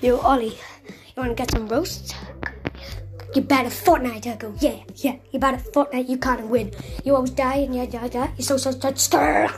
Yo, Ollie, you wanna get some roasts? You bad a fortnight I go, yeah, yeah, you bad a fortnight. you can't win. You always die and yeah, yeah, yeah, you're so, so, so, stir.